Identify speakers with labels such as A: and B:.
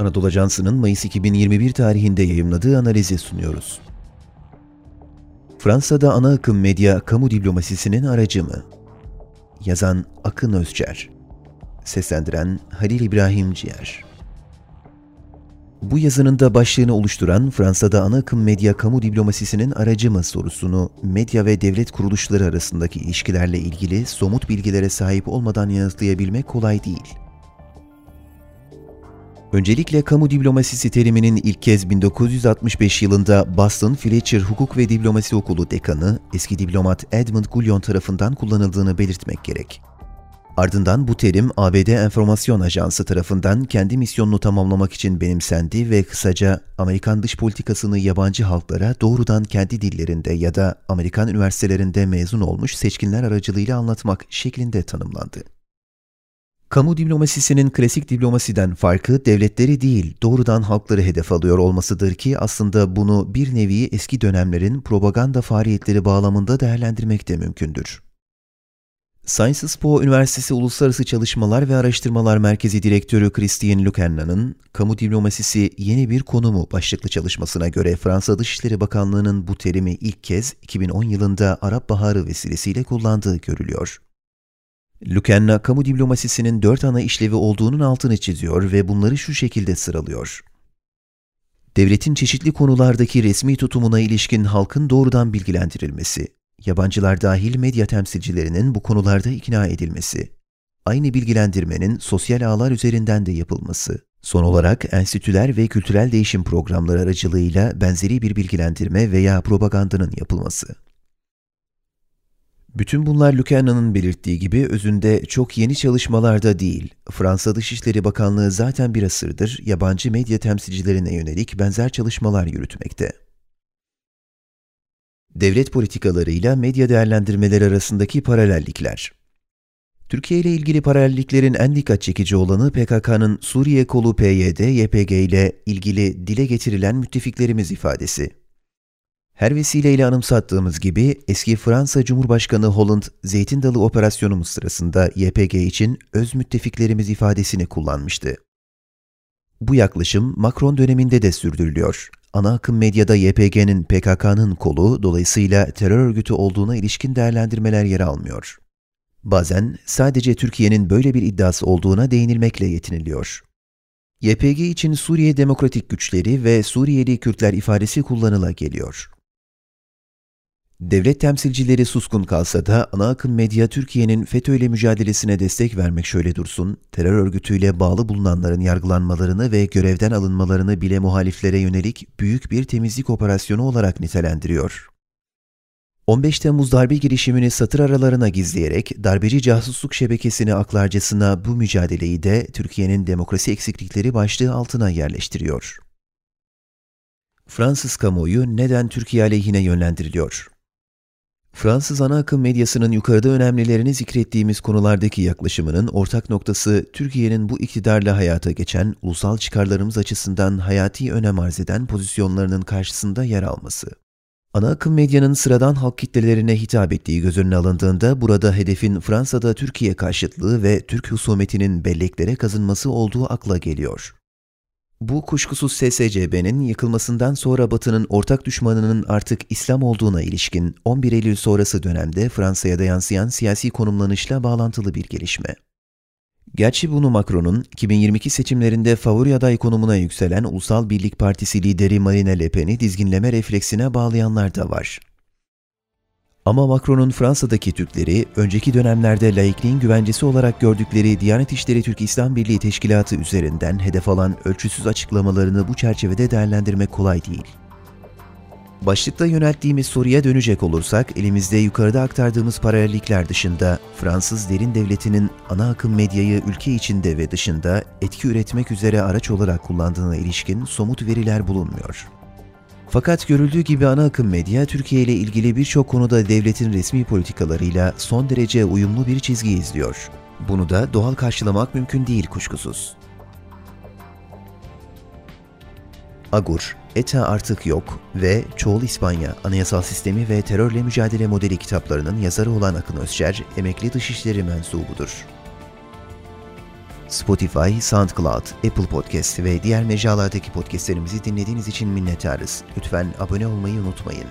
A: Anadolu Ajansı'nın Mayıs 2021 tarihinde yayımladığı analizi sunuyoruz. Fransa'da ana akım medya kamu diplomasisinin aracı mı? Yazan Akın Özçer Seslendiren Halil İbrahim Ciğer Bu yazının da başlığını oluşturan Fransa'da ana akım medya kamu diplomasisinin aracı mı sorusunu medya ve devlet kuruluşları arasındaki ilişkilerle ilgili somut bilgilere sahip olmadan yanıtlayabilmek kolay değil. Öncelikle kamu diplomasisi teriminin ilk kez 1965 yılında Boston Fletcher Hukuk ve Diplomasi Okulu dekanı, eski diplomat Edmund Gullion tarafından kullanıldığını belirtmek gerek. Ardından bu terim ABD Enformasyon Ajansı tarafından kendi misyonunu tamamlamak için benimsendi ve kısaca Amerikan dış politikasını yabancı halklara doğrudan kendi dillerinde ya da Amerikan üniversitelerinde mezun olmuş seçkinler aracılığıyla anlatmak şeklinde tanımlandı. Kamu diplomasisinin klasik diplomasiden farkı devletleri değil, doğrudan halkları hedef alıyor olmasıdır ki aslında bunu bir nevi eski dönemlerin propaganda faaliyetleri bağlamında değerlendirmek de mümkündür. Sciences Po Üniversitesi Uluslararası Çalışmalar ve Araştırmalar Merkezi Direktörü Christian Lucanna'nın Kamu Diplomasisi Yeni Bir Konumu başlıklı çalışmasına göre Fransa Dışişleri Bakanlığı'nın bu terimi ilk kez 2010 yılında Arap Baharı vesilesiyle kullandığı görülüyor. Lukenna, kamu diplomasisinin dört ana işlevi olduğunun altını çiziyor ve bunları şu şekilde sıralıyor. Devletin çeşitli konulardaki resmi tutumuna ilişkin halkın doğrudan bilgilendirilmesi, yabancılar dahil medya temsilcilerinin bu konularda ikna edilmesi, aynı bilgilendirmenin sosyal ağlar üzerinden de yapılması, son olarak enstitüler ve kültürel değişim programları aracılığıyla benzeri bir bilgilendirme veya propagandanın yapılması. Bütün bunlar Lucanna'nın belirttiği gibi özünde çok yeni çalışmalarda değil. Fransa Dışişleri Bakanlığı zaten bir asırdır yabancı medya temsilcilerine yönelik benzer çalışmalar yürütmekte. Devlet politikalarıyla medya değerlendirmeleri arasındaki paralellikler Türkiye ile ilgili paralelliklerin en dikkat çekici olanı PKK'nın Suriye kolu PYD, YPG ile ilgili dile getirilen müttefiklerimiz ifadesi. Her vesileyle anımsattığımız gibi eski Fransa Cumhurbaşkanı Hollande Zeytin Dalı operasyonumuz sırasında YPG için öz müttefiklerimiz ifadesini kullanmıştı. Bu yaklaşım Macron döneminde de sürdürülüyor. Ana akım medyada YPG'nin PKK'nın kolu dolayısıyla terör örgütü olduğuna ilişkin değerlendirmeler yer almıyor. Bazen sadece Türkiye'nin böyle bir iddiası olduğuna değinilmekle yetiniliyor. YPG için Suriye Demokratik Güçleri ve Suriyeli Kürtler ifadesi kullanıla geliyor. Devlet temsilcileri suskun kalsa da ana akım medya Türkiye'nin FETÖ ile mücadelesine destek vermek şöyle dursun, terör örgütüyle bağlı bulunanların yargılanmalarını ve görevden alınmalarını bile muhaliflere yönelik büyük bir temizlik operasyonu olarak nitelendiriyor. 15 Temmuz darbe girişimini satır aralarına gizleyerek darbeci casusluk şebekesini aklarcasına bu mücadeleyi de Türkiye'nin demokrasi eksiklikleri başlığı altına yerleştiriyor. Fransız kamuoyu neden Türkiye aleyhine yönlendiriliyor? Fransız ana akım medyasının yukarıda önemlilerini zikrettiğimiz konulardaki yaklaşımının ortak noktası Türkiye'nin bu iktidarla hayata geçen ulusal çıkarlarımız açısından hayati önem arz eden pozisyonlarının karşısında yer alması. Ana akım medyanın sıradan halk kitlelerine hitap ettiği göz önüne alındığında burada hedefin Fransa'da Türkiye karşıtlığı ve Türk husumetinin belleklere kazınması olduğu akla geliyor. Bu kuşkusuz SSCB'nin yıkılmasından sonra Batı'nın ortak düşmanının artık İslam olduğuna ilişkin 11 Eylül sonrası dönemde Fransa'ya da yansıyan siyasi konumlanışla bağlantılı bir gelişme. Gerçi bunu Macron'un 2022 seçimlerinde favori aday konumuna yükselen Ulusal Birlik Partisi lideri Marine Le Pen'i dizginleme refleksine bağlayanlar da var. Ama Macron'un Fransa'daki Türkleri, önceki dönemlerde laikliğin güvencesi olarak gördükleri Diyanet İşleri Türk İslam Birliği Teşkilatı üzerinden hedef alan ölçüsüz açıklamalarını bu çerçevede değerlendirmek kolay değil. Başlıkta yönelttiğimiz soruya dönecek olursak, elimizde yukarıda aktardığımız paralellikler dışında Fransız derin devletinin ana akım medyayı ülke içinde ve dışında etki üretmek üzere araç olarak kullandığına ilişkin somut veriler bulunmuyor. Fakat görüldüğü gibi ana akım medya Türkiye ile ilgili birçok konuda devletin resmi politikalarıyla son derece uyumlu bir çizgi izliyor. Bunu da doğal karşılamak mümkün değil kuşkusuz. Agur, ETA artık yok ve Çoğul İspanya, Anayasal Sistemi ve Terörle Mücadele Modeli kitaplarının yazarı olan Akın Özçer, emekli dışişleri mensubudur. Spotify, SoundCloud, Apple Podcast ve diğer mecralardaki podcastlerimizi dinlediğiniz için minnettarız. Lütfen abone olmayı unutmayın.